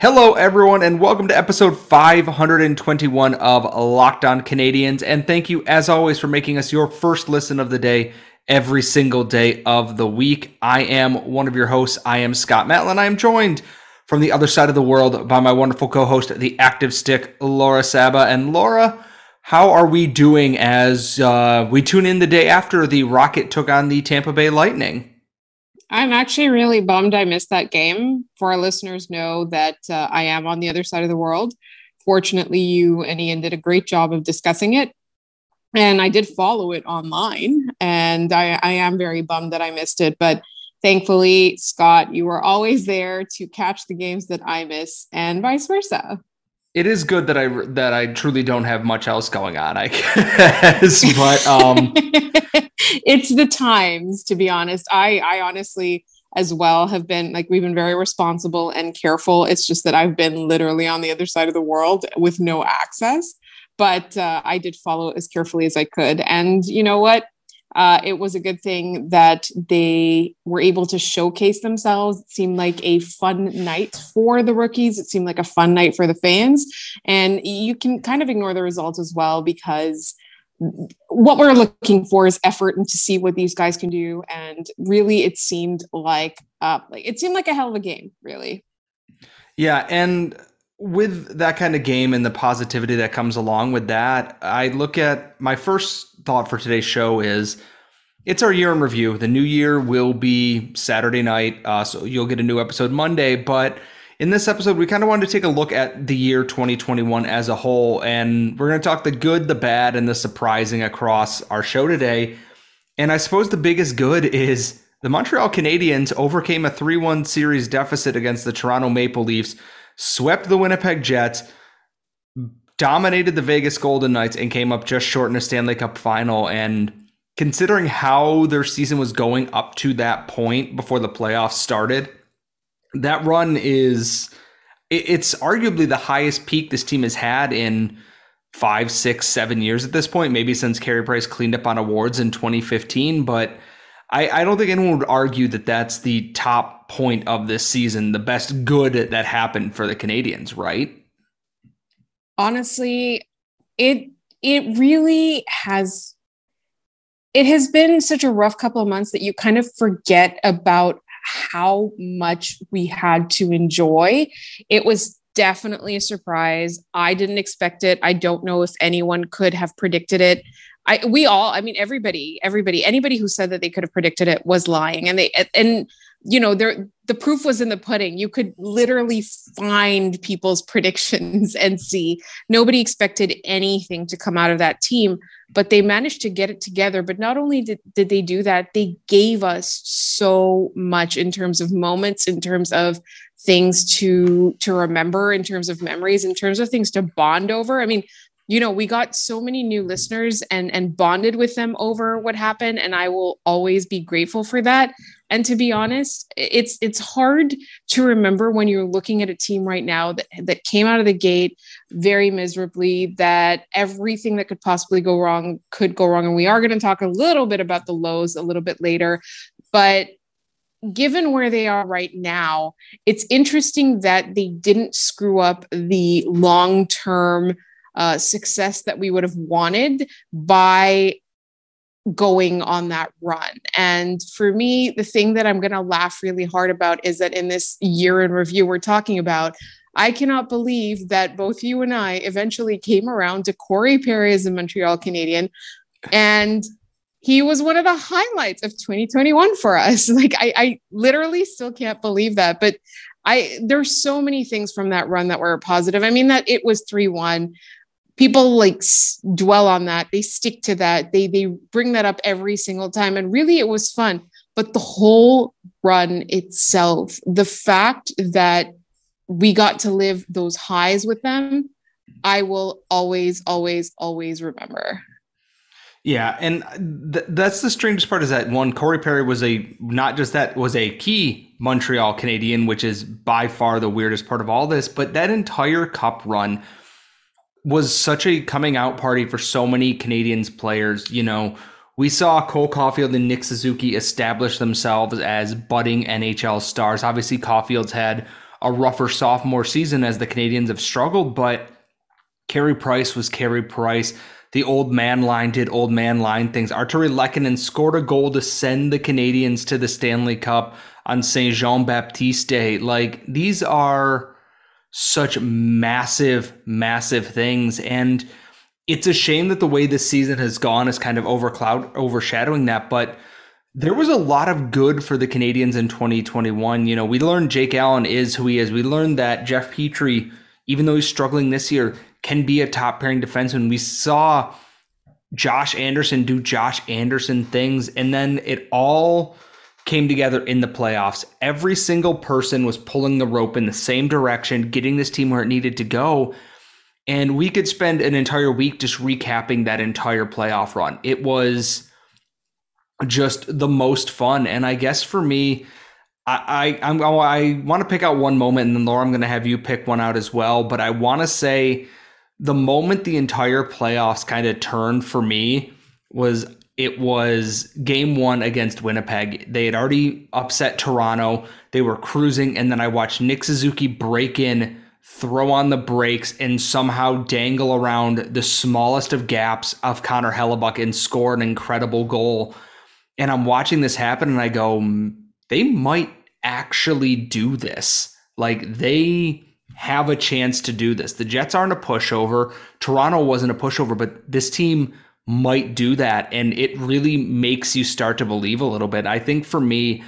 Hello, everyone, and welcome to episode 521 of Locked On Canadiens. And thank you, as always, for making us your first listen of the day every single day of the week. I am one of your hosts. I am Scott Matla. I am joined from the other side of the world by my wonderful co host, the active stick, Laura Saba. And Laura, how are we doing as uh, we tune in the day after the Rocket took on the Tampa Bay Lightning? I'm actually really bummed I missed that game. For our listeners, know that uh, I am on the other side of the world. Fortunately, you and Ian did a great job of discussing it. And I did follow it online, and I, I am very bummed that I missed it. But thankfully, Scott, you were always there to catch the games that I miss, and vice versa it is good that I that I truly don't have much else going on. I guess, but um, it's the times. To be honest, I I honestly as well have been like we've been very responsible and careful. It's just that I've been literally on the other side of the world with no access, but uh, I did follow as carefully as I could. And you know what? Uh, it was a good thing that they were able to showcase themselves. It seemed like a fun night for the rookies. It seemed like a fun night for the fans. And you can kind of ignore the results as well because what we're looking for is effort and to see what these guys can do. And really, it seemed like, uh, like it seemed like a hell of a game, really. Yeah, and with that kind of game and the positivity that comes along with that, I look at my first thought for today's show is it's our year in review. The new year will be Saturday night, uh, so you'll get a new episode Monday. But in this episode, we kind of wanted to take a look at the year 2021 as a whole, and we're going to talk the good, the bad, and the surprising across our show today. And I suppose the biggest good is the Montreal Canadiens overcame a 3 1 series deficit against the Toronto Maple Leafs swept the Winnipeg Jets, dominated the Vegas Golden Knights, and came up just short in a Stanley Cup final. And considering how their season was going up to that point before the playoffs started, that run is it's arguably the highest peak this team has had in five, six, seven years at this point, maybe since Carey Price cleaned up on awards in 2015. But I, I don't think anyone would argue that that's the top point of this season, the best good that happened for the Canadiens, right? Honestly, it it really has it has been such a rough couple of months that you kind of forget about how much we had to enjoy. It was definitely a surprise. I didn't expect it. I don't know if anyone could have predicted it. I we all, I mean, everybody, everybody, anybody who said that they could have predicted it was lying. And they and you know, there the proof was in the pudding. You could literally find people's predictions and see. Nobody expected anything to come out of that team, but they managed to get it together. But not only did, did they do that, they gave us so much in terms of moments, in terms of things to to remember, in terms of memories, in terms of things to bond over. I mean, you know we got so many new listeners and and bonded with them over what happened and i will always be grateful for that and to be honest it's it's hard to remember when you're looking at a team right now that that came out of the gate very miserably that everything that could possibly go wrong could go wrong. And we are going to talk a little bit about the lows a little bit later. But given where they are right now it's interesting that they didn't screw up the long term uh, success that we would have wanted by going on that run. And for me, the thing that I'm going to laugh really hard about is that in this year in review we're talking about, I cannot believe that both you and I eventually came around to Corey Perry as a Montreal Canadien. And he was one of the highlights of 2021 for us. Like I, I literally still can't believe that. But I there's so many things from that run that were positive. I mean, that it was 3-1 people like dwell on that. They stick to that. They they bring that up every single time. And really it was fun. But the whole run itself the fact that we got to live those highs with them I will always, always, always remember. Yeah, and th- that's the strangest part is that one Corey Perry was a not just that was a key Montreal Canadien, which is by far the weirdest part of all this, but that entire cup run was such a coming out party for so many Canadiens players. You know, we saw Cole Caufield and Nick Suzuki establish themselves as budding NHL stars. Obviously, Caufield's had a rougher sophomore season as the Canadiens have struggled, but Carey Price was Carey Price. The old man line did old man line things. Artturi Lehkonen scored a goal to send the Canadiens to the Stanley Cup on Saint Jean Baptiste Day. Like these are such massive, massive things. And it's a shame that the way this season has gone is kind of overcloud overshadowing that. But there was a lot of good for the Canadiens in 2021. You know, we learned Jake Allen is who he is. We learned that Jeff Petry, even though he's struggling this year, can be a top pairing defenseman. We saw Josh Anderson do Josh Anderson things, and then it all came together in the playoffs. Every single person was pulling the rope in the same direction, getting this team where it needed to go. And we could spend an entire week just recapping that entire playoff run. It was just the most fun. And I guess for me, I I, I, want to pick out one moment, and then Laura, I'm going to have you pick one out as well. But I want to say the moment the entire playoffs kind of turned for me was it was game one against Winnipeg. They had already upset Toronto. They were cruising, and then I watched Nick Suzuki break in, throw on the brakes, and somehow dangle around the smallest of gaps of Connor Hellebuyck and score an incredible goal. And I'm watching this happen, and I go, they might actually do this. Like they have a chance to do this. The Jets aren't a pushover. Toronto wasn't a pushover, but this team might do that. And it really makes you start to believe a little bit. I think for me,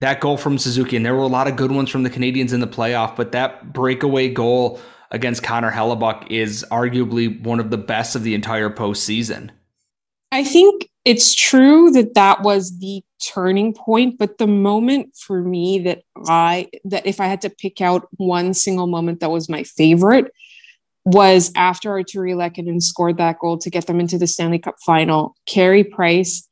that goal from Suzuki, and there were a lot of good ones from the Canadiens in the playoff, but that breakaway goal against Connor Hellebuyck is arguably one of the best of the entire postseason. I think it's true that that was the turning point, but the moment for me that I that if I had to pick out one single moment that was my favorite was after Artturi Lehkonen scored that goal to get them into the Stanley Cup final. Carey Price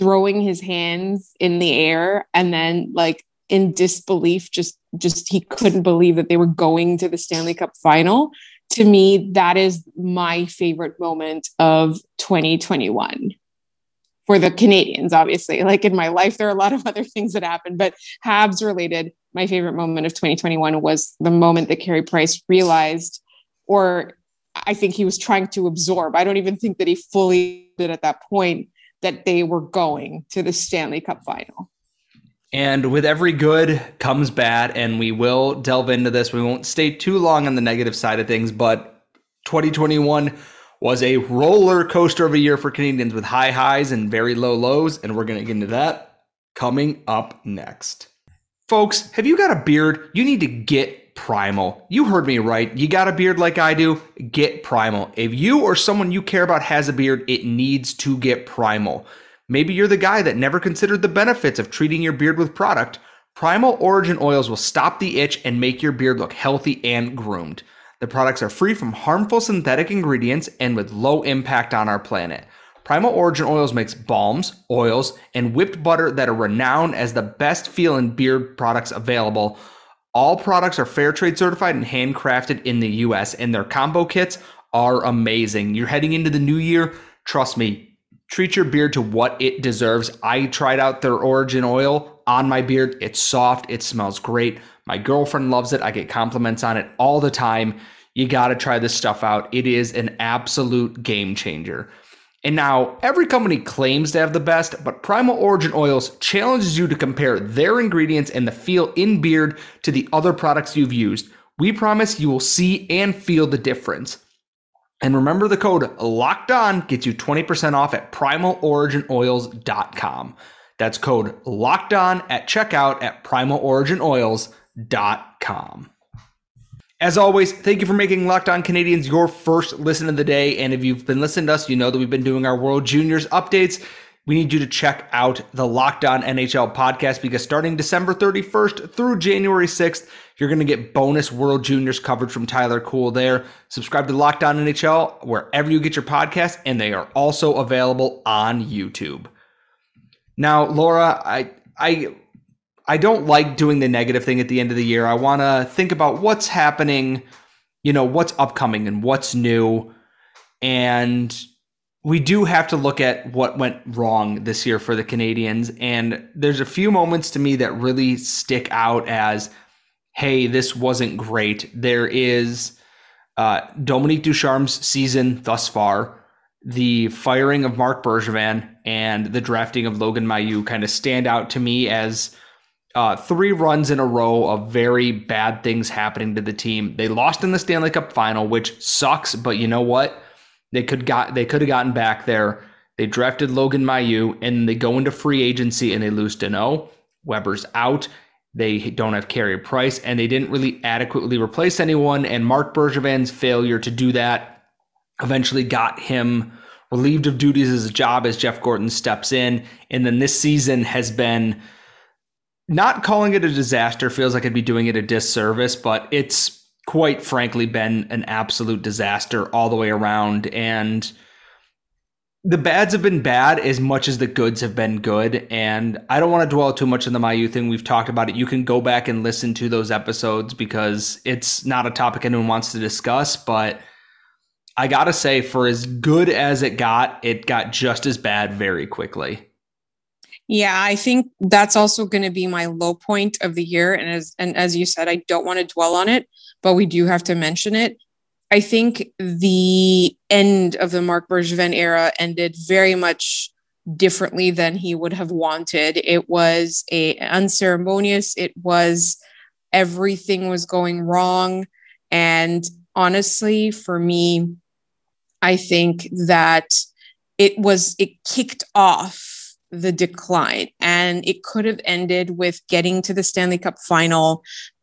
throwing his hands in the air and then like in disbelief just just he couldn't believe that they were going to the Stanley Cup final. To me that is my favorite moment of 2021 for the Canadiens, obviously. Like in my life, there are a lot of other things that happened, but Habs related, my favorite moment of 2021 was the moment that Carey Price realized or I think he was trying to absorb. I don't even think that he fully did at that point that they were going to the Stanley Cup final. And with every good comes bad, and we will delve into this. We won't stay too long on the negative side of things, but 2021 was a roller coaster of a year for Canadiens with high highs and very low lows, and we're going to get into that coming up next. Folks, have you got a beard? You need to get Primal. You heard me right. You got a beard like I do? Get Primal. If you or someone you care about has a beard, it needs to get Primal. Maybe you're the guy that never considered the benefits of treating your beard with product. Primal Origin Oils will stop the itch and make your beard look healthy and groomed. The products are free from harmful synthetic ingredients and with low impact on our planet. Primal Origin Oils makes balms, oils, and whipped butter that are renowned as the best feeling beard products available all products are fair trade certified and handcrafted in the US, and their combo kits are amazing. You're heading into the new year. Trust me, treat your beard to what it deserves. I tried out their origin oil on my beard. It's soft, it smells great. My girlfriend loves it. I get compliments on it all the time. You got to try this stuff out. It is an absolute game changer. And now, every company claims to have the best, but Primal Origin Oils challenges you to compare their ingredients and the feel in beard to the other products you've used. We promise you will see and feel the difference. And remember the code LOCKED ON gets you 20% off at primaloriginoils.com. That's code LOCKED ON at checkout at primaloriginoils.com. As always, thank you for making Locked On Canadiens your first listen of the day. And if you've been listening to us, you know that we've been doing our World Juniors updates. we need you to check out the Locked On NHL podcast because starting December 31st through January 6th, you're going to get bonus World Juniors coverage from Tyler Cool there. Subscribe to Locked On NHL wherever you get your podcast, and they are also available on YouTube. Now, Laura, I I I don't like doing the negative thing at the end of the year. I want to think about what's happening, you know, what's upcoming and what's new. And we do have to look at what went wrong this year for the Canadiens. And there's a few moments to me that really stick out as, hey, this wasn't great. There is uh, Dominique Ducharme's season thus far, the firing of Marc Bergevin, and the drafting of Logan Mailloux kind of stand out to me as uh, three runs in a row of very bad things happening to the team. They lost in the Stanley Cup final, which sucks, but you know what? They could got they could have gotten back there. They drafted Logan Mailloux and they go into free agency and they lose Danault. Weber's out. They don't have Carey Price and they didn't really adequately replace anyone. And Marc Bergevin's failure to do that eventually got him relieved of duties as a job as Jeff Gorton steps in. And then this season has been not calling it a disaster feels like I'd be doing it a disservice, but it's quite frankly been an absolute disaster all the way around. And the bads have been bad as much as the goods have been good. And I don't want to dwell too much on the Mailloux thing. We've talked about it. You can go back and listen to those episodes because it's not a topic anyone wants to discuss. But I got to say, for as good as it got, it got just as bad very quickly. Yeah, I think that's also going to be my low point of the year. And as and as you said, I don't want to dwell on it but we do have to mention it. I think the end of the Marc Bergevin era ended very much differently than he would have wanted. It was a unceremonious. It was everything was going wrong, and honestly, for me, I think that it was it kicked off the decline. And it could have ended with getting to the Stanley Cup final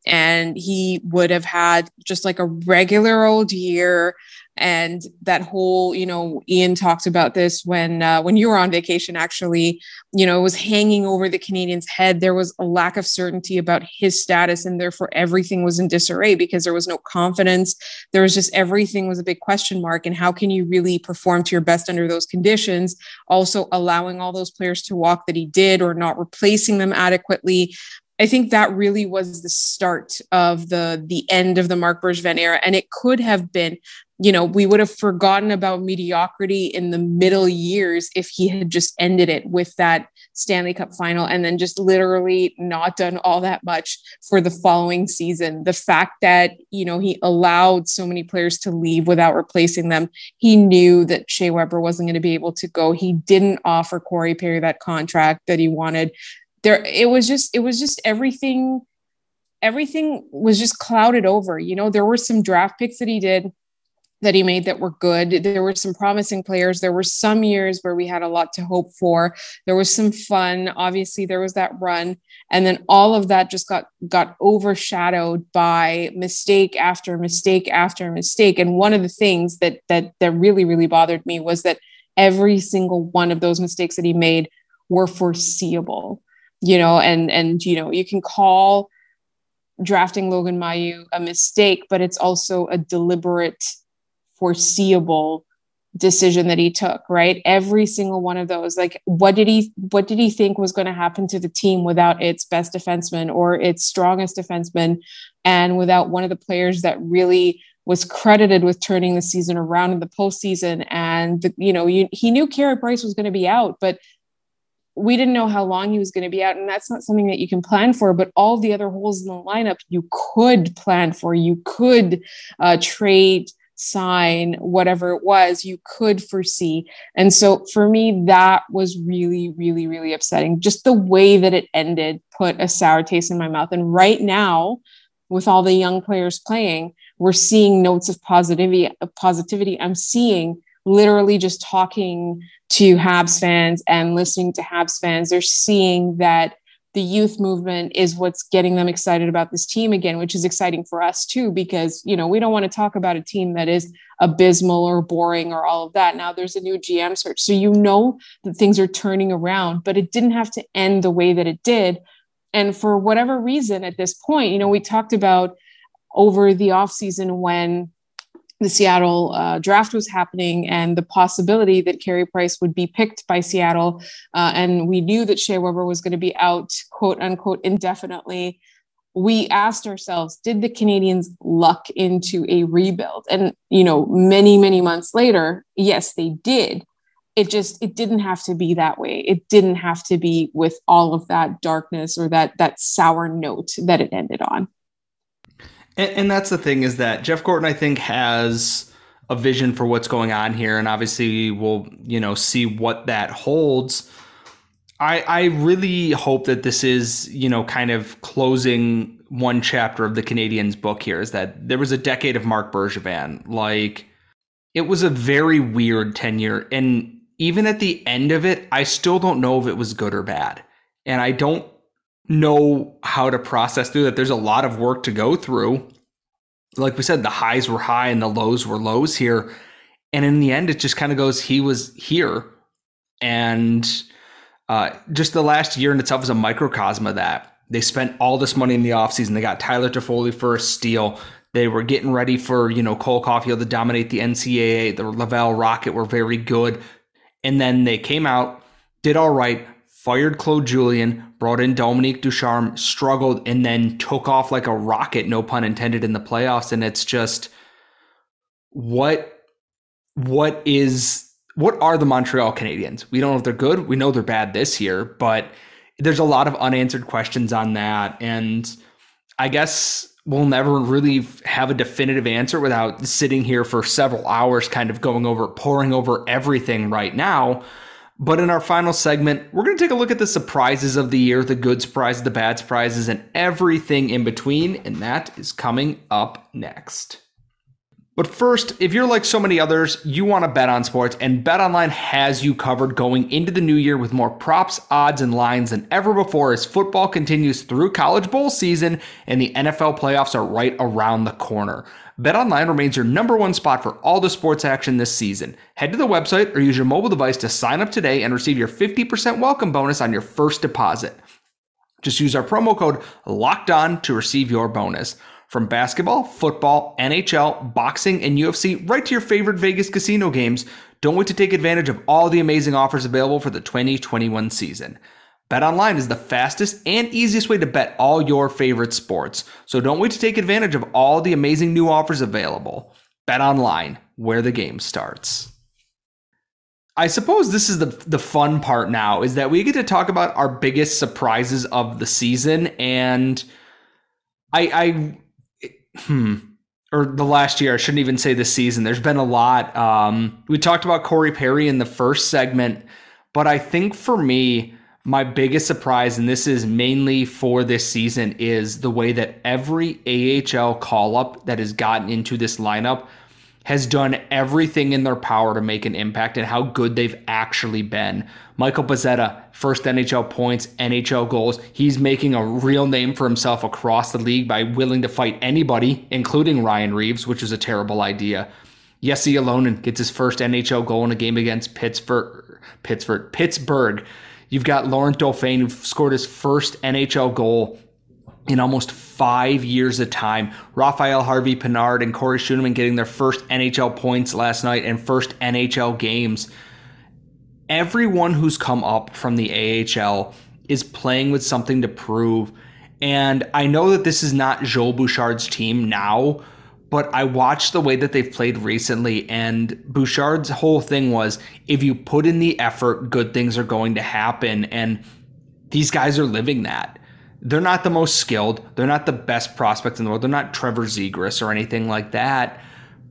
and he would have had just like a regular old year. And that whole you know ian talked about this when uh, when you were on vacation actually you know it was hanging over the canadians head. There was a lack of certainty about his status and therefore everything was in disarray because there was no confidence. There was just everything was a big question mark and how can you really perform to your best under those conditions? Also allowing all those players to walk that he did or not replacing them adequately I think that really was the start of the the end of the Marc Bergevin era, and it could have been, you know, we would have forgotten about mediocrity in the middle years if he had just ended it with that Stanley Cup final and then just literally not done all that much for the following season. The fact that you know he allowed so many players to leave without replacing them, he knew that Shea Weber wasn't going to be able to go. He didn't offer Corey Perry that contract that he wanted there it was just it was just everything everything was just clouded over you know? There were some draft picks that he did that he made that were good. There were some promising players. There were some years where we had a lot to hope for. There was some fun. Obviously there was that run. And then all of that just got got overshadowed by mistake after mistake after mistake. And one of the things that that that really really bothered me was that every single one of those mistakes that he made were foreseeable you know, and and you know, you can call drafting Logan Mailloux a mistake, but it's also a deliberate, foreseeable decision that he took right? Every single one of those like what did he what did he think was going to happen to the team without its best defenseman or its strongest defenseman and without one of the players that really was credited with turning the season around in the postseason? And the, you know you, he knew Carey Price was going to be out but we didn't know how long he was going to be out and that's not something that you can plan for but all the other holes in the lineup you could plan for. You could uh, trade sign whatever it was you could foresee. And so for me that was really really really upsetting. Just the way that it ended put a sour taste in my mouth and right now with all the young players playing we're seeing notes of positivity of positivity. I'm seeing literally just talking to Habs fans and listening to Habs fans, they're seeing that the youth movement is what's getting them excited about this team again, which is exciting for us too, because, you know, we don't want to talk about a team that is abysmal or boring or all of that. Now there's a new GM search. So you know that things are turning around, but it didn't have to end the way that it did. And for whatever reason at this point, you know, we talked about over the offseason when the Seattle uh, draft was happening and the possibility that Carey Price would be picked by Seattle. Uh, and we knew that Shea Weber was going to be out, quote unquote, indefinitely. We asked ourselves, did the Canadiens luck into a rebuild? And, you know, many, many months later, yes, they did. It just, it didn't have to be that way. It didn't have to be with all of that darkness or that, that sour note that it ended on. And, and that's the thing is that Jeff Gorton, I think, has a vision for what's going on here, and obviously we'll you know see what that holds. I I really hope that this is you know kind of closing one chapter of the Canadiens book here is that there was a decade of Marc Bergevin. Like it was a very weird tenure, and even at the end of it, I still don't know if it was good or bad, and I don't know how to process through that. There's a lot of work to go through. Like we said, the highs were high and the lows were lows here. And in the end, it just kind of goes, he was here. And uh, just the last year in itself is a microcosm of that. They spent all this money in the offseason. They got Tyler Toffoli for a steal. They were getting ready for, you know, Cole Caufield to dominate the NCAA. The Laval Rocket were very good. And then they came out, did all right, fired Claude Julien, brought in Dominique Ducharme, struggled, and then took off like a rocket, no pun intended, in the playoffs. And it's just what what is what are the Montreal Canadiens? We don't know if they're good. We know they're bad this year, but there's a lot of unanswered questions on that. And I guess we'll never really have a definitive answer without sitting here for several hours, kind of going over, pouring over everything right now. But in our final segment, we're going to take a look at the surprises of the year, the good surprises, the bad surprises, and everything in between. And that is coming up next. But first, if you're like so many others, you want to bet on sports, and BetOnline has you covered going into the new year with more props, odds, and lines than ever before as football continues through college bowl season and the NFL playoffs are right around the corner. BetOnline remains your number one spot for all the sports action this season. Head to the website or use your mobile device to sign up today and receive your 50% welcome bonus on your first deposit. Just use our promo code LOCKED ON to receive your bonus. From basketball, football, NHL, boxing, and UFC, right to your favorite Vegas casino games, don't wait to take advantage of all the amazing offers available for the 2021 season. BetOnline is the fastest and easiest way to bet all your favorite sports. So don't wait to take advantage of all the amazing new offers available. BetOnline, where the game starts. I suppose this is the the fun part now is that we get to talk about our biggest surprises of the season and I I hmm or the last year I shouldn't even say this season. There's been a lot. Um, we talked about Corey Perry in the first segment, but I think for me my biggest surprise, and this is mainly for this season, is the way that every AHL call up that has gotten into this lineup has done everything in their power to make an impact and how good they've actually been. Michael Pezzetta, first NHL points, NHL goals. He's making a real name for himself across the league by willing to fight anybody, including Ryan Reaves, which was a terrible idea. Jesse Ylönen gets his first NHL goal in a game against Pittsburgh. Pittsburgh. Pittsburgh. You've got Laurent Dauphin, who scored his first NHL goal in almost five years of time. Raphael Harvey Pinard and Corey Schueneman getting their first NHL points last night and first NHL games. Everyone who's come up from the AHL is playing with something to prove. And I know that this is not Joel Bouchard's team now, but I watched the way that they've played recently, and Bouchard's whole thing was if you put in the effort, good things are going to happen. And these guys are living that. They're not the most skilled, they're not the best prospects in the world, they're not Trevor Zegras or anything like that.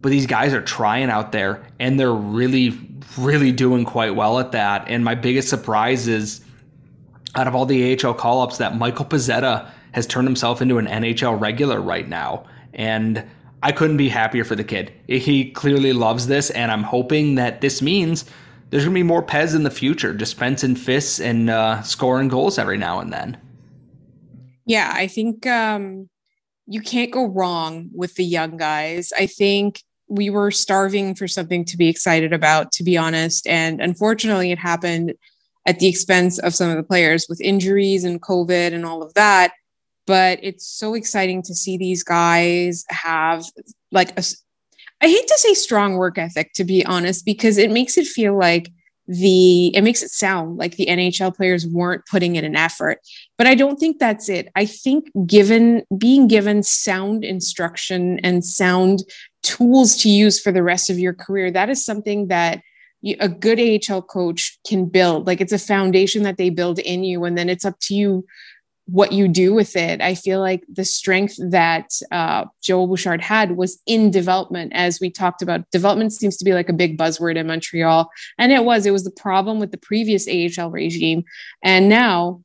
But these guys are trying out there, and they're really, really doing quite well at that. And my biggest surprise is out of all the AHL call ups that Michael Pezzetta has turned himself into an NHL regular right now. And I couldn't be happier for the kid. He clearly loves this, and I'm hoping that this means there's going to be more Pez in the future, dispensing fists and uh, scoring goals every now and then. Yeah, I think um, you can't go wrong with the young guys. I think we were starving for something to be excited about, to be honest. And unfortunately, it happened at the expense of some of the players with injuries and COVID and all of that. But it's so exciting to see these guys have like a, I hate to say strong work ethic, to be honest, because it makes it feel like the it makes it sound like the NHL players weren't putting in an effort but I don't think that's it I think given being given sound instruction and sound tools to use for the rest of your career that is something that a good AHL coach can build like it's a foundation that they build in you and then it's up to you what you do with it. I feel like the strength that uh, Joel Bouchard had was in development, as we talked about. Development seems to be like a big buzzword in Montreal, and it was. It was the problem with the previous AHL regime, and now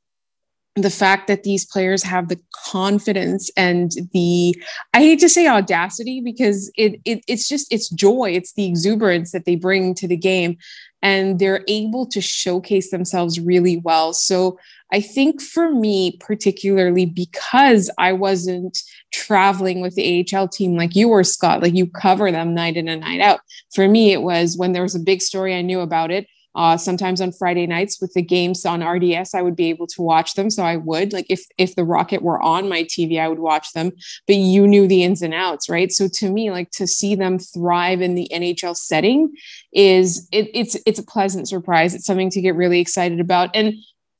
the fact that these players have the confidence and the i hate to say audacity because it, it it's just it's joy it's the exuberance that they bring to the game and they're able to showcase themselves really well so I think for me, particularly because I wasn't traveling with the AHL team like you were, Scott, like you cover them night in and night out. For me, it was when there was a big story, I knew about it. Uh, sometimes on Friday nights with the games on RDS, I would be able to watch them. So I would like if if the Rocket were on my TV, I would watch them. But you knew the ins and outs, right? So to me, like to see them thrive in the NHL setting is it, it's it's a pleasant surprise. It's something to get really excited about. And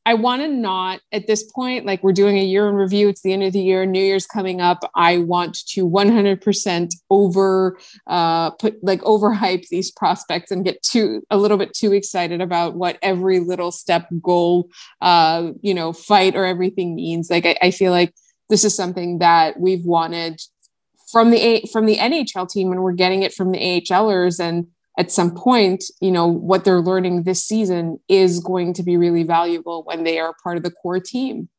I want to not at this point, like we're doing a year in review, it's the end of the year, New Year's coming up. I want to 100% over, uh, put like overhype these prospects and get too, a little bit too excited about what every little step goal, uh, you know, fight or everything means. Like, I, I feel like this is something that we've wanted from the, a- from the NHL team and we're getting it from the AHLers and, at some point, you know, what they're learning this season is going to be really valuable when they are part of the core team.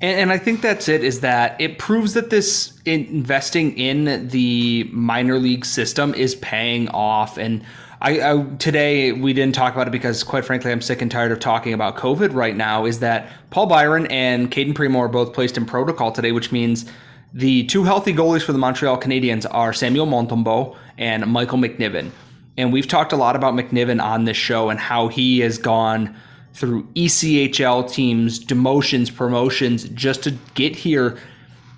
And, and I think that's it. Is that it proves that this in investing in the minor league system is paying off. And I, I, today we didn't talk about it because, quite frankly, I'm sick and tired of talking about COVID right now. Is that Paul Byron and Cayden Primeau are both placed in protocol today, which means the two healthy goalies for the Montreal Canadiens are Samuel Montembeault and Michael McNiven. And we've talked a lot about McNiven on this show and how he has gone through ECHL teams, demotions, promotions just to get here.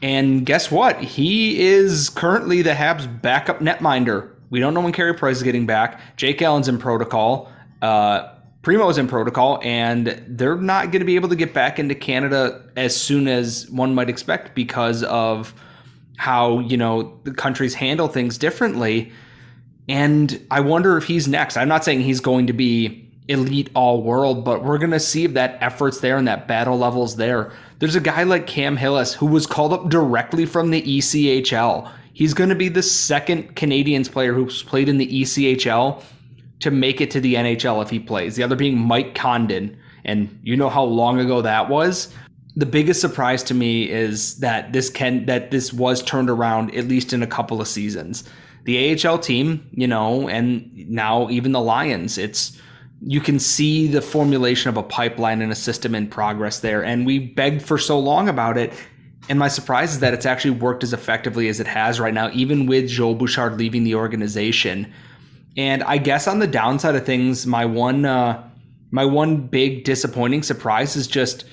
And guess what? He is currently the Habs' backup netminder. We don't know when Carey Price is getting back. Jake Allen's in protocol. Uh, Primeau's in protocol, and they're not going to be able to get back into Canada as soon as one might expect because of how you know the countries handle things differently. And I wonder if he's next. I'm not saying he's going to be elite all world, but we're going to see if that effort's there and that battle level's there. There's a guy like Cam Hillis who was called up directly from the ECHL. He's going to be the second Canadiens player who's played in the ECHL to make it to the NHL if he plays. The other being Mike Condon. And you know how long ago that was? The biggest surprise to me is that this can that this was turned around at least in a couple of seasons the AHL team, you know, and now even the Lions, it's you can see the formulation of a pipeline and a system in progress there. And we begged for so long about it. And my surprise is that it's actually worked as effectively as it has right now, even with Joel Bouchard leaving the organization. And I guess on the downside of things, my one uh, my one big disappointing surprise is just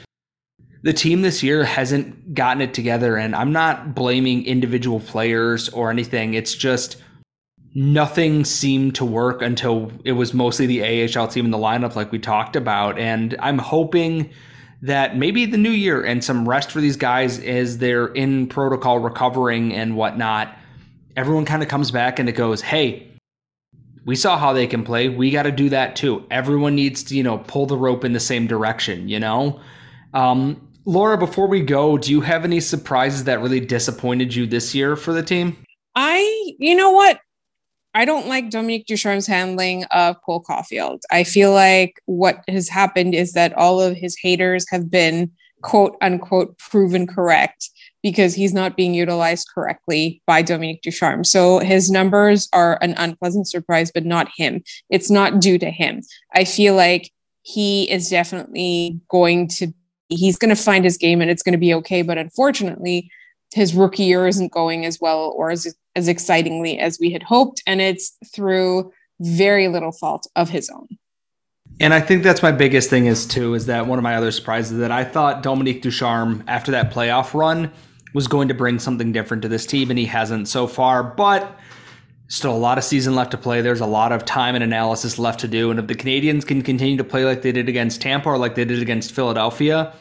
the team this year hasn't gotten it together. And I'm not blaming individual players or anything. It's just nothing seemed to work until it was mostly the AHL team in the lineup, like we talked about. And I'm hoping that maybe the new year and some rest for these guys as they're in protocol recovering and whatnot, everyone kind of comes back and it goes, hey, we saw how they can play. We got to do that too. Everyone needs to, you know, pull the rope in the same direction, you know? Um, Laura, before we go, do you have any surprises that really disappointed you this year for the team? I, you know what? I don't like Dominique Ducharme's handling of Cole Caufield. I feel like what has happened is that all of his haters have been quote unquote proven correct because he's not being utilized correctly by Dominique Ducharme. So his numbers are an unpleasant surprise, but not him. It's not due to him. I feel like he is definitely going to he's going to find his game and it's going to be okay. But unfortunately, his rookie year isn't going as well or as, as excitingly as we had hoped. And it's through very little fault of his own. And I think that's my biggest thing is too, is that one of my other surprises that I thought Dominique Ducharme after that playoff run was going to bring something different to this team, and he hasn't so far. But still a lot of season left to play. There's a lot of time and analysis left to do. And if the Canadiens can continue to play like they did against Tampa or like they did against Philadelphia,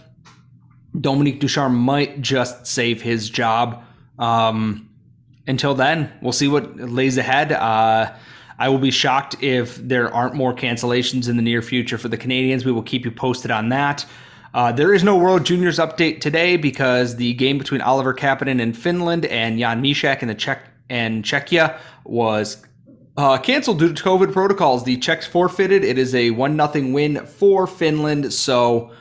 Dominique Ducharme might just save his job. Um, until then, we'll see what lays ahead. Uh, I will be shocked if there aren't more cancellations in the near future for the Canadiens. We will keep you posted on that. Uh, there is no World Juniors update today because the game between Oliver Kapanen in Finland and Jan Mysak in the Czech and Czechia was uh, canceled due to COVID protocols. The Czechs forfeited. It is a one nothing win for Finland. So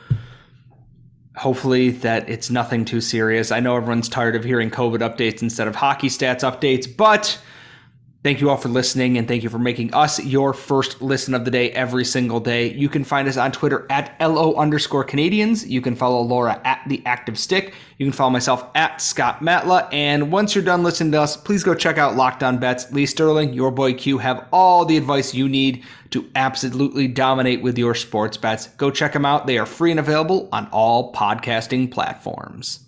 hopefully that it's nothing too serious. I know everyone's tired of hearing COVID updates instead of hockey stats updates, but Thank you all for listening and thank you for making us your first listen of the day every single day. You can find us on Twitter at LO underscore Canadiens. You can follow Laura at The Active Stick. You can follow myself at Scott Matla. And once you're done listening to us, please go check out Locked On Bets. Lee Sterling, your boy Q, have all the advice you need to absolutely dominate with your sports bets. Go check them out. They are free and available on all podcasting platforms.